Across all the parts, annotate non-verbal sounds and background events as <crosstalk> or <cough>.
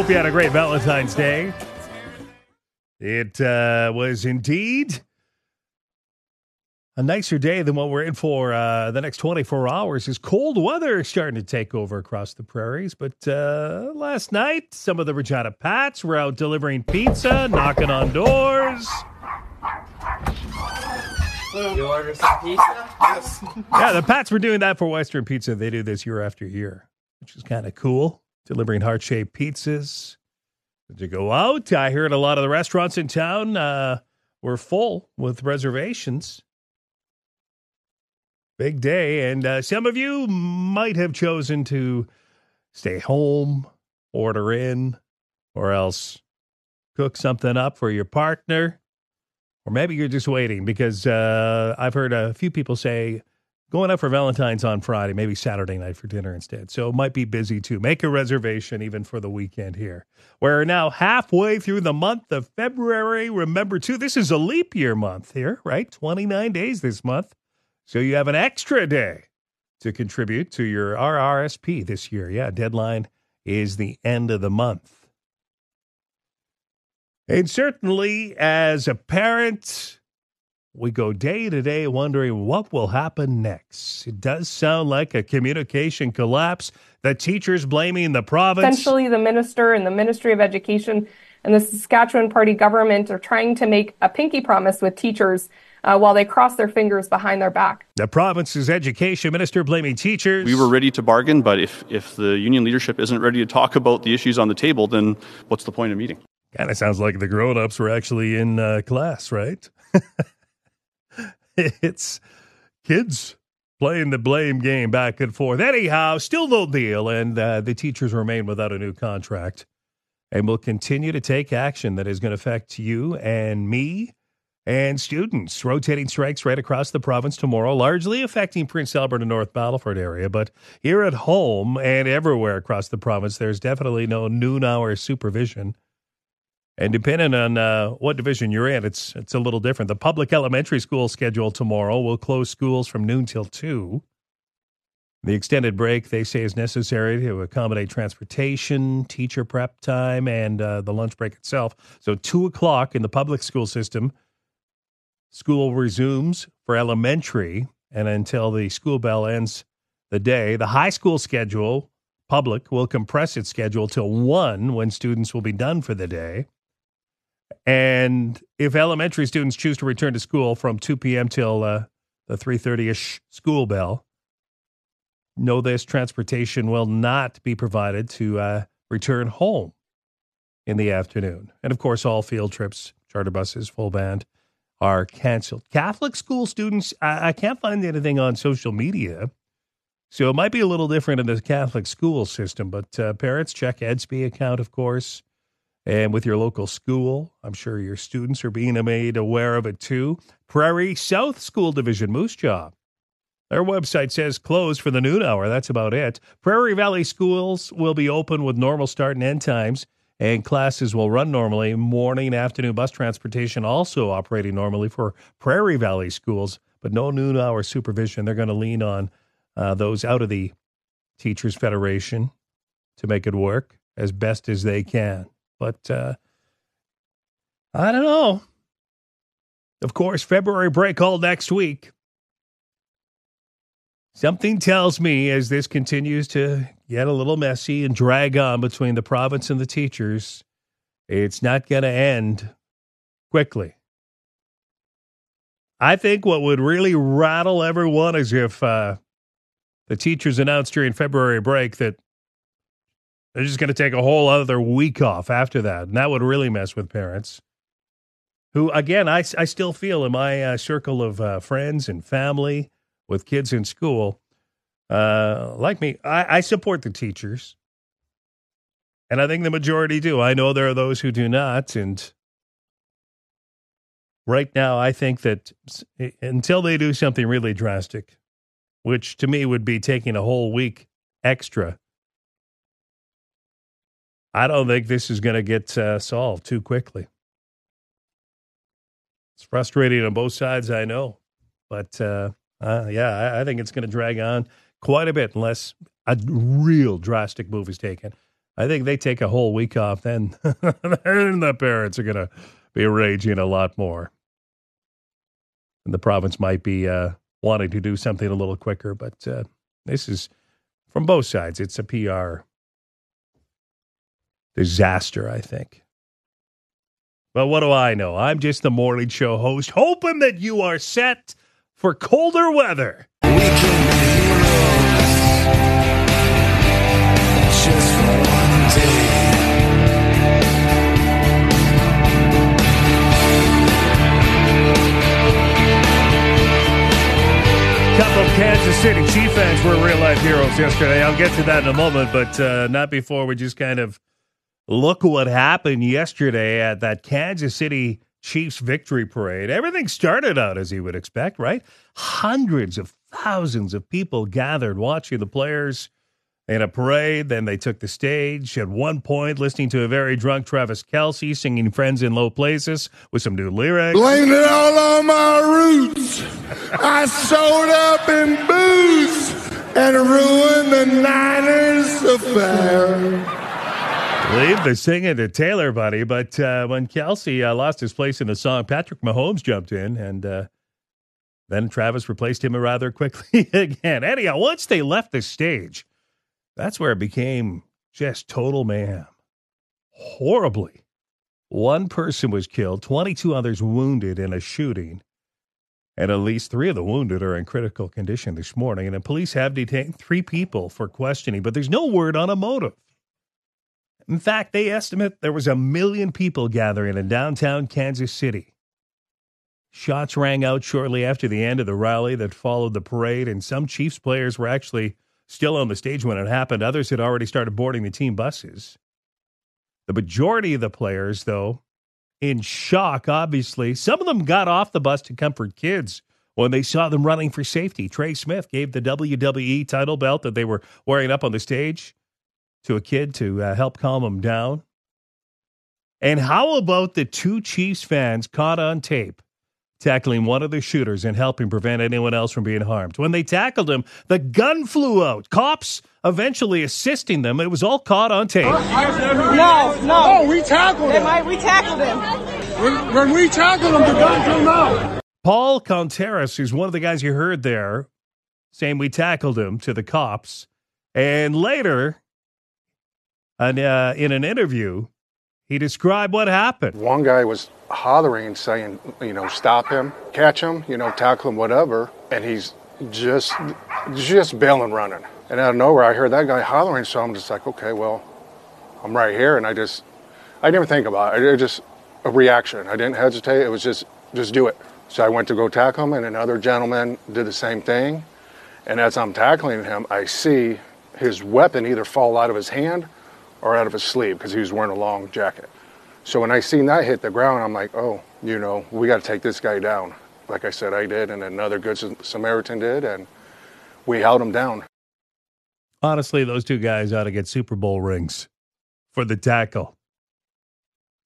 good morning. I hope you had a great Valentine's Day. It uh, was indeed a nicer day than what we're in for uh, the next 24 hours. Is cold weather starting to take over across the prairies? But uh, last night, some of the Regina Pats were out delivering pizza, knocking on doors. You order some pizza? Yes. Yeah, the Pats were doing that for Western Pizza. They do this year after year, which is kind of cool. Delivering heart shaped pizzas. To go out, I heard a lot of the restaurants in town uh, were full with reservations. Big day, and uh, some of you might have chosen to stay home, order in, or else cook something up for your partner. Or maybe you're just waiting because uh, I've heard a few people say going out for Valentine's on Friday, maybe Saturday night for dinner instead. So it might be busy too. Make a reservation even for the weekend here. We're now halfway through the month of February. Remember, too, this is a leap year month here, right? 29 days this month. So you have an extra day to contribute to your RRSP this year. Yeah, deadline is the end of the month. And certainly, as a parent, we go day to day wondering what will happen next. It does sound like a communication collapse. The teachers blaming the province. Essentially, the minister and the Ministry of Education and the Saskatchewan Party government are trying to make a pinky promise with teachers uh, while they cross their fingers behind their back. The province's education minister blaming teachers. We were ready to bargain, but if, if the union leadership isn't ready to talk about the issues on the table, then what's the point of meeting? Kind of sounds like the grown ups were actually in uh, class, right? <laughs> <laughs> it's kids playing the blame game back and forth. Anyhow, still no deal, and uh, the teachers remain without a new contract and will continue to take action that is going to affect you and me and students. Rotating strikes right across the province tomorrow, largely affecting Prince Albert and North Battleford area. But here at home and everywhere across the province, there's definitely no noon hour supervision. And depending on uh, what division you're in, it's it's a little different. The public elementary school schedule tomorrow will close schools from noon till two. The extended break they say is necessary to accommodate transportation, teacher prep time, and uh, the lunch break itself. So two o'clock in the public school system, school resumes for elementary, and until the school bell ends the day, the high school schedule public will compress its schedule till one when students will be done for the day. And if elementary students choose to return to school from 2 p.m. till uh, the 3:30ish school bell, know this: transportation will not be provided to uh, return home in the afternoon. And of course, all field trips, charter buses, full band are canceled. Catholic school students, I, I can't find anything on social media. So it might be a little different in the Catholic school system, but uh, parents check EDSB account, of course and with your local school. I'm sure your students are being made aware of it too. Prairie South School Division Moose Jaw. Their website says closed for the noon hour. That's about it. Prairie Valley schools will be open with normal start and end times, and classes will run normally. Morning, afternoon bus transportation also operating normally for Prairie Valley schools, but no noon hour supervision. They're going to lean on uh, those out of the Teachers Federation to make it work as best as they can. But uh, I don't know. Of course, February break all next week. Something tells me as this continues to get a little messy and drag on between the province and the teachers, it's not going to end quickly. I think what would really rattle everyone is if uh, the teachers announced during February break that they're just going to take a whole other week off after that. And that would really mess with parents. Who, again, I, I still feel in my uh, circle of uh, friends and family with kids in school, uh, like me, I, I support the teachers. And I think the majority do. I know there are those who do not. And right now, I think that until they do something really drastic, which to me would be taking a whole week extra I don't think this is going to get uh, solved too quickly. It's frustrating on both sides, I know. But uh, uh, yeah, I, I, think it's going to drag on quite a bit unless a real drastic move is taken. I think they take a whole week off, then <laughs> then the parents are going to be raging a lot more. And the province might be uh, wanting to do something a little quicker, but uh, this is from both sides. It's a PR disaster, I think. But what do I know? I'm just the morning show host, hoping that you are set for colder weather. We can be heroes just for one day. couple of Kansas City Chief fans were real life heroes yesterday. I'll get to that in a moment, but uh, not before we just kind of look what happened yesterday at that Kansas City Chiefs victory parade. Everything started out as you would expect, right? Hundreds of thousands of people gathered watching the players in a parade. Then they took the stage at one point, listening to a very drunk Travis Kelce singing Friends in Low Places with some new lyrics. Blamed it all on my roots. I sold up in booze and ruined the Niners affair. Leave the singing to Taylor, buddy. But uh, when Kelce uh, lost his place in the song, Patrick Mahomes jumped in, and uh, then Travis replaced him rather quickly <laughs> again. Anyhow, once they left the stage, that's where it became just total mayhem. Horribly. One person was killed, 22 others wounded in a shooting. And at least three of the wounded are in critical condition this morning. And the police have detained three people for questioning, but there's no word on a motive. In fact, they estimate there was a million people gathering in downtown Kansas City. Shots rang out shortly after the end of the rally that followed the parade, and some Chiefs players were actually still on the stage when it happened. Others had already started boarding the team buses. The majority of the players, though, in shock, obviously. Some of them got off the bus to comfort kids when they saw them running for safety. Trey Smith gave the WWE title belt that they were wearing up on the stage to a kid to uh, help calm him down. And how about the two Chiefs fans caught on tape tackling one of the shooters and helping prevent anyone else from being harmed? When they tackled him, the gun flew out. Cops eventually assisting them. It was all caught on tape. No, no. Oh, we tackled him. might, we tackled him. When, when we tackled him, the gun came out. Paul Contreras, who's one of the guys you heard there, saying we tackled him to the cops. And later, and, uh, in an interview, he described what happened. One guy was hollering and saying, you know, stop him, catch him, you know, tackle him, whatever. And he's just, just bailing running. And out of nowhere, I heard that guy hollering. So I'm just like, okay, well, I'm right here. And I just, I didn't think about it. It was just a reaction. I didn't hesitate. It was just, just do it. So I went to go tackle him, and another gentleman did the same thing. And as I'm tackling him, I see his weapon either fall out of his hand or out of his sleeve because he was wearing a long jacket. So when I seen that hit the ground, I'm like, oh, you know, we got to take this guy down. Like I said, I did, and another good Samaritan did, and we held him down. Honestly, those two guys ought to get Super Bowl rings for the tackle.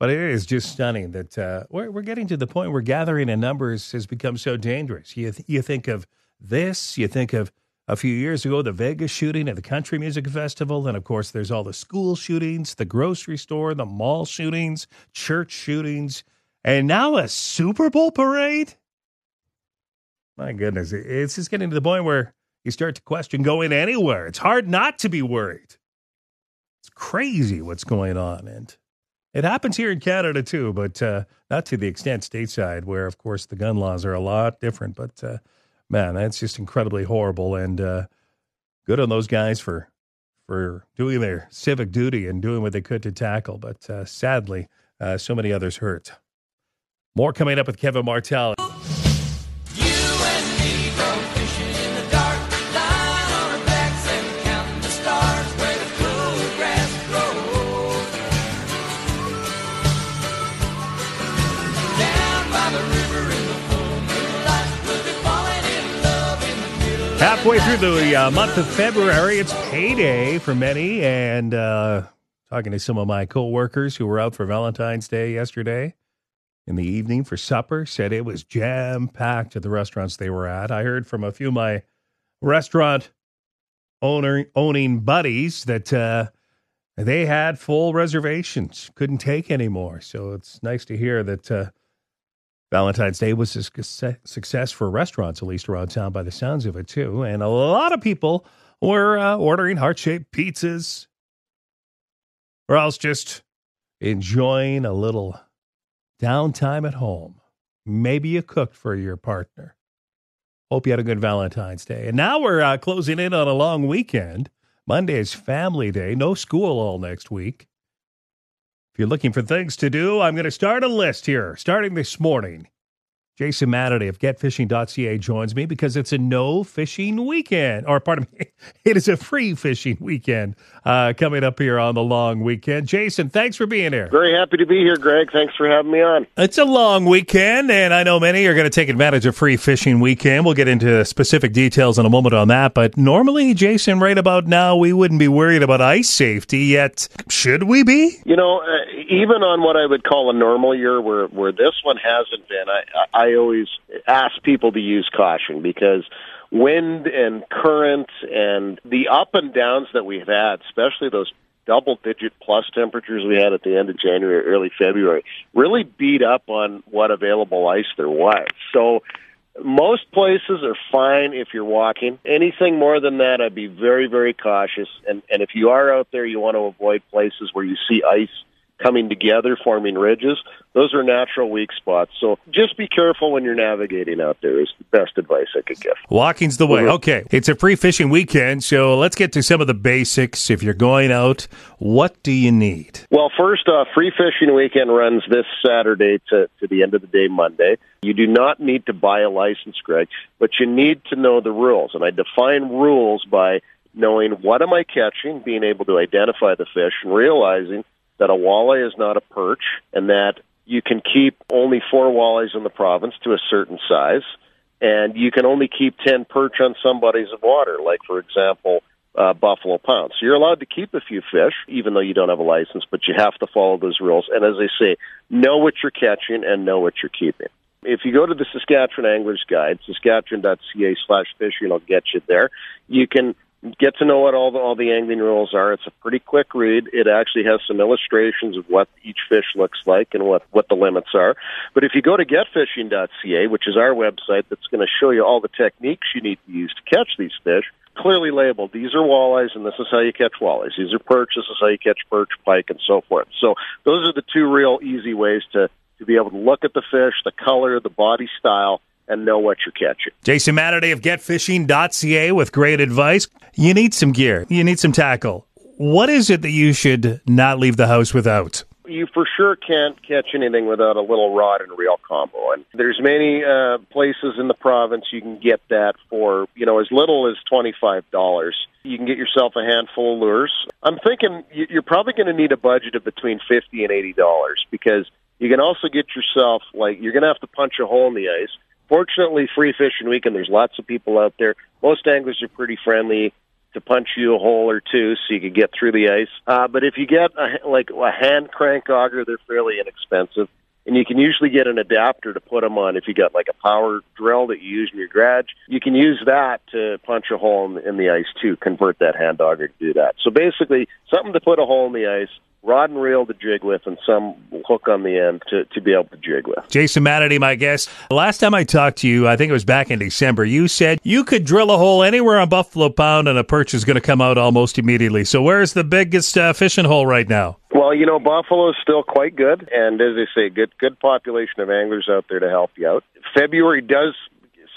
But it is just stunning that uh, we're, we're getting to the point where gathering in numbers has become so dangerous. You, th- you think of this, you think of a few years ago, the Vegas shooting at the Country Music Festival. And of course, there's all the school shootings, the grocery store, the mall shootings, church shootings, and now a Super Bowl parade. My goodness, it's just getting to the point where you start to question going anywhere. It's hard not to be worried. It's crazy what's going on. And it happens here in Canada too, but uh, not to the extent stateside, where, of course, the gun laws are a lot different. But uh, man, that's just incredibly horrible. And uh, good on those guys for for doing their civic duty and doing what they could to tackle. But uh, sadly, uh, so many others hurt. More coming up with Kevin Martell. Halfway through the uh, month of February, it's payday for many. And uh, talking to some of my coworkers who were out for Valentine's Day yesterday in the evening for supper, said it was jam packed at the restaurants they were at. I heard from a few of my restaurant owner owning buddies that uh, They had full reservations, couldn't take anymore. So it's nice to hear that uh, Valentine's Day was a success for restaurants, at least around town, by the sounds of it, too. And a lot of people were uh, ordering heart shaped pizzas or else just enjoying a little downtime at home. Maybe you cooked for your partner. Hope you had a good Valentine's Day. And now we're uh, closing in on a long weekend. Monday is family day, no school all next week. If you're looking for things to do, I'm going to start a list here, starting this morning. Jason Matity of getfishing.ca joins me because it's a no fishing weekend, or pardon me, <laughs> it is a free fishing weekend uh, coming up here on the long weekend. Jason, thanks for being here. Very happy to be here, Greg. Thanks for having me on. It's a long weekend, and I know many are going to take advantage of free fishing weekend. We'll get into specific details in a moment on that. But normally, Jason, right about now, we wouldn't be worried about ice safety yet. Should we be? You know, uh, even on what I would call a normal year, where where this one hasn't been, I I always ask people to use caution because wind and current and the up and downs that we've had, especially those double digit plus temperatures we had at the end of January, early February, really beat up on what available ice there was. So most places are fine if you're walking. Anything more than that, I'd be very, very cautious. And, and if you are out there, you want to avoid places where you see ice coming together, forming ridges. Those are natural weak spots. So just be careful when you're navigating out there is the best advice I could give. Walking's the way. Mm-hmm. Okay. It's a free fishing weekend, so let's get to some of the basics. If you're going out, what do you need? Well, first off, free fishing weekend runs this Saturday to, to the end of the day Monday. You do not need to buy a license, Greg, but you need to know the rules. And I define rules by knowing what am I catching, being able to identify the fish, and realizing that a walleye is not a perch and that you can keep only four walleyes in the province to a certain size and you can only keep 10 perch on some bodies of water, like, for example, uh, buffalo pounds. So you're allowed to keep a few fish, even though you don't have a license, but you have to follow those rules. And as I say, know what you're catching and know what you're keeping. If you go to the Saskatchewan Anglers Guide, saskatchewan.ca slash fishing will get you there. You can get to know what all the all the angling rules are. It's a pretty quick read. It actually has some illustrations of what each fish looks like and what what the limits are. But if you go to getfishing.ca, which is our website that's going to show you all the techniques you need to use to catch these fish, clearly labeled. These are walleyes, and this is how you catch walleyes. These are perch. This is how you catch perch, pike, and so forth. So those are the two real easy ways to to be able to look at the fish, the color, the body style, and know what you're catching. Jason Matity of getfishing.ca with great advice. You need some gear. You need some tackle. What is it that you should not leave the house without? you for sure can't catch anything without a little rod and reel combo. And there's many uh, places in the province you can get that for you know as little as twenty five dollars. You can get yourself a handful of lures. I'm thinking you- you're probably going to need a budget of between fifty and eighty dollars because you can also get yourself like you're going to have to punch a hole in the ice. Fortunately, free fishing weekend, there's lots of people out there. Most anglers are pretty friendly to punch you a hole or two so you can get through the ice. Uh, but if you get a, like a hand crank auger, they're fairly inexpensive. And you can usually get an adapter to put them on if you got like a power drill that you use in your garage. You can use that to punch a hole in, in the ice too, convert that hand auger to do that. So basically, something to put a hole in the ice, rod and reel to jig with, and some hook on the end to, to be able to jig with. Jason Matity, my guest. Last time I talked to you, I think it was back in December, you said you could drill a hole anywhere on Buffalo Pound and a perch is going to come out almost immediately. So where's the biggest uh, fishing hole right now? Well, you know, Buffalo is still quite good, and as I say, good good population of anglers out there to help you out. February does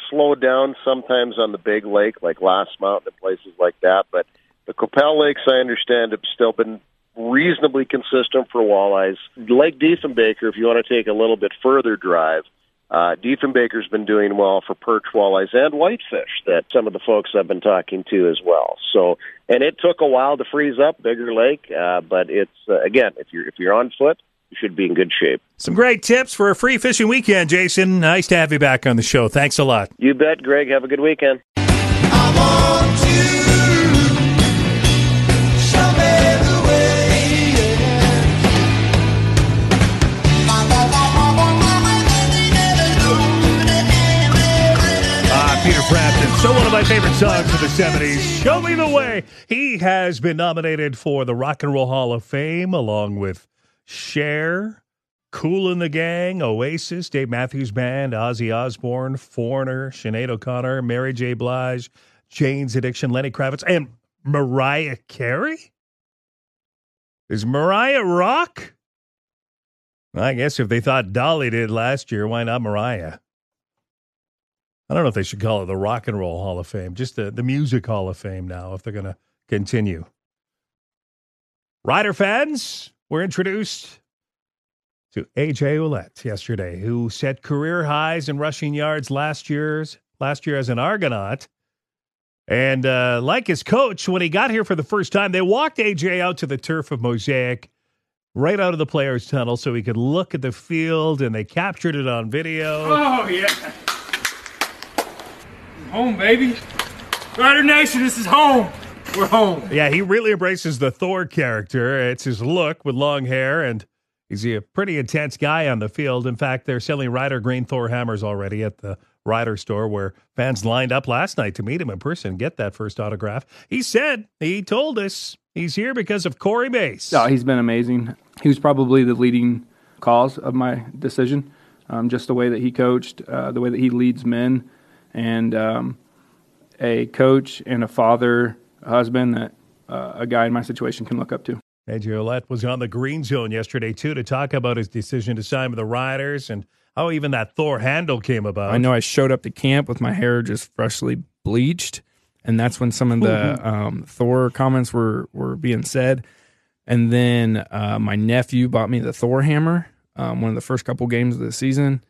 slow down sometimes on the big lake, like Last Mountain and places like that, but the Qu'Appelle Lakes, I understand, have still been reasonably consistent for walleyes. Lake Diefenbaker, if you want to take a little bit further drive, uh, Diefenbaker's been doing well for perch walleyes and whitefish that some of the folks I've been talking to as well. So, and it took a while to freeze up Bigger Lake, uh, but it's uh, again, if you're if you're on foot, you should be in good shape. Some great tips for a free fishing weekend, Jason. Nice to have you back on the show. Thanks a lot. You bet, Greg. Have a good weekend. So one of my favorite songs of the 70s, Show Me the Way. He has been nominated for the Rock and Roll Hall of Fame along with Cher, Kool & the Gang, Oasis, Dave Matthews Band, Ozzy Osbourne, Foreigner, Sinead O'Connor, Mary J. Blige, Jane's Addiction, Lenny Kravitz, and Mariah Carey? Is Mariah rock? I guess if they thought Dolly did last year, why not Mariah? I don't know if they should call it the Rock and Roll Hall of Fame, just the, the Music Hall of Fame now, if they're going to continue. Rider fans were introduced to AJ Ouellette yesterday, who set career highs in rushing yards last year's last year as an Argonaut. And uh, like his coach, when he got here for the first time, they walked AJ out to the turf of Mosaic, right out of the players' tunnel, so he could look at the field, and they captured it on video. Oh, yeah. Home, baby. Rider Nation, this is home. We're home. Yeah, he really embraces the Thor character. It's his look with long hair, and he's a pretty intense guy on the field. In fact, they're selling Rider Green Thor hammers already at the Rider store where fans lined up last night to meet him in person and get that first autograph. He said, he told us he's here because of Corey Mace. Oh, he's been amazing. He was probably the leading cause of my decision. Um, just the way that he coached, uh, the way that he leads men, and um, a coach and a father, a husband that uh, a guy in my situation can look up to. AJ Ouellette was on the Green Zone yesterday, too, to talk about his decision to sign with the Riders and how even that Thor handle came about. I know I showed up to camp with my hair just freshly bleached, and that's when some of the um, Thor comments were were being said. And then uh, my nephew bought me the Thor hammer, um, one of the first couple games of the season,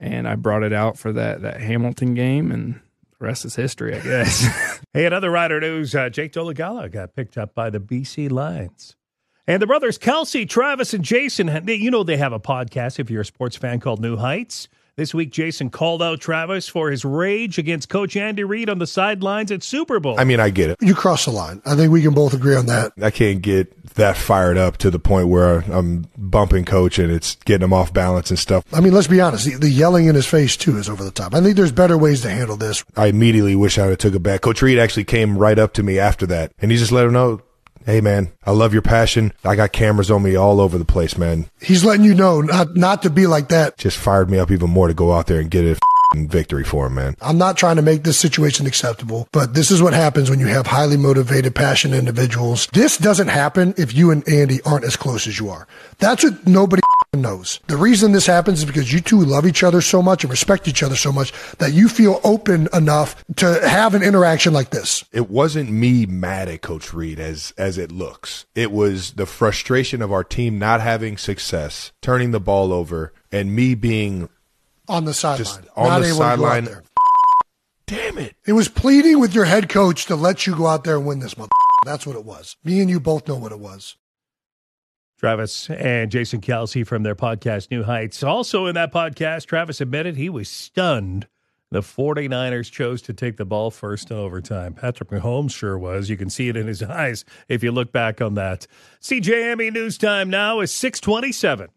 and I brought it out for that that Hamilton game, and the rest is history, I guess. <laughs> Hey, another Rider news, uh, Jake Dolegala got picked up by the BC Lions. And the brothers Kelce, Travis, and Jason, you know they have a podcast if you're a sports fan called New Heights. This week, Jason called out Travis for his rage against Coach Andy Reid on the sidelines at Super Bowl. I mean, I get it. You cross the line. I think we can both agree on that. I can't get that fired up to the point where I'm bumping coach and it's getting him off balance and stuff. I mean, let's be honest. The, the yelling in his face too is over the top. I think there's better ways to handle this. I immediately wish I would have took it back. Coach Reid actually came right up to me after that and he just let him know, Hey man, I love your passion. I got cameras on me all over the place, man. He's letting you know not not to be like that. Just fired me up even more to go out there and get it victory for him, man. I'm not trying to make this situation acceptable, but this is what happens when you have highly motivated, passionate individuals. This doesn't happen if you and Andy aren't as close as you are. That's what nobody knows. The reason this happens is because you two love each other so much and respect each other so much that you feel open enough to have an interaction like this. It wasn't me mad at Coach Reid as as it looks. It was the frustration of our team not having success, turning the ball over, and me being On the sideline. on not the able to go out sideline. Damn it. It was pleading with your head coach to let you go out there and win this mother. That's what it was. Me and you both know what it was. Travis and Jason Kelce from their podcast New Heights. Also in that podcast, Travis admitted he was stunned the 49ers chose to take the ball first in overtime. Patrick Mahomes sure was. You can see it in his <laughs> eyes if you look back on that. CJME News Time now is 627.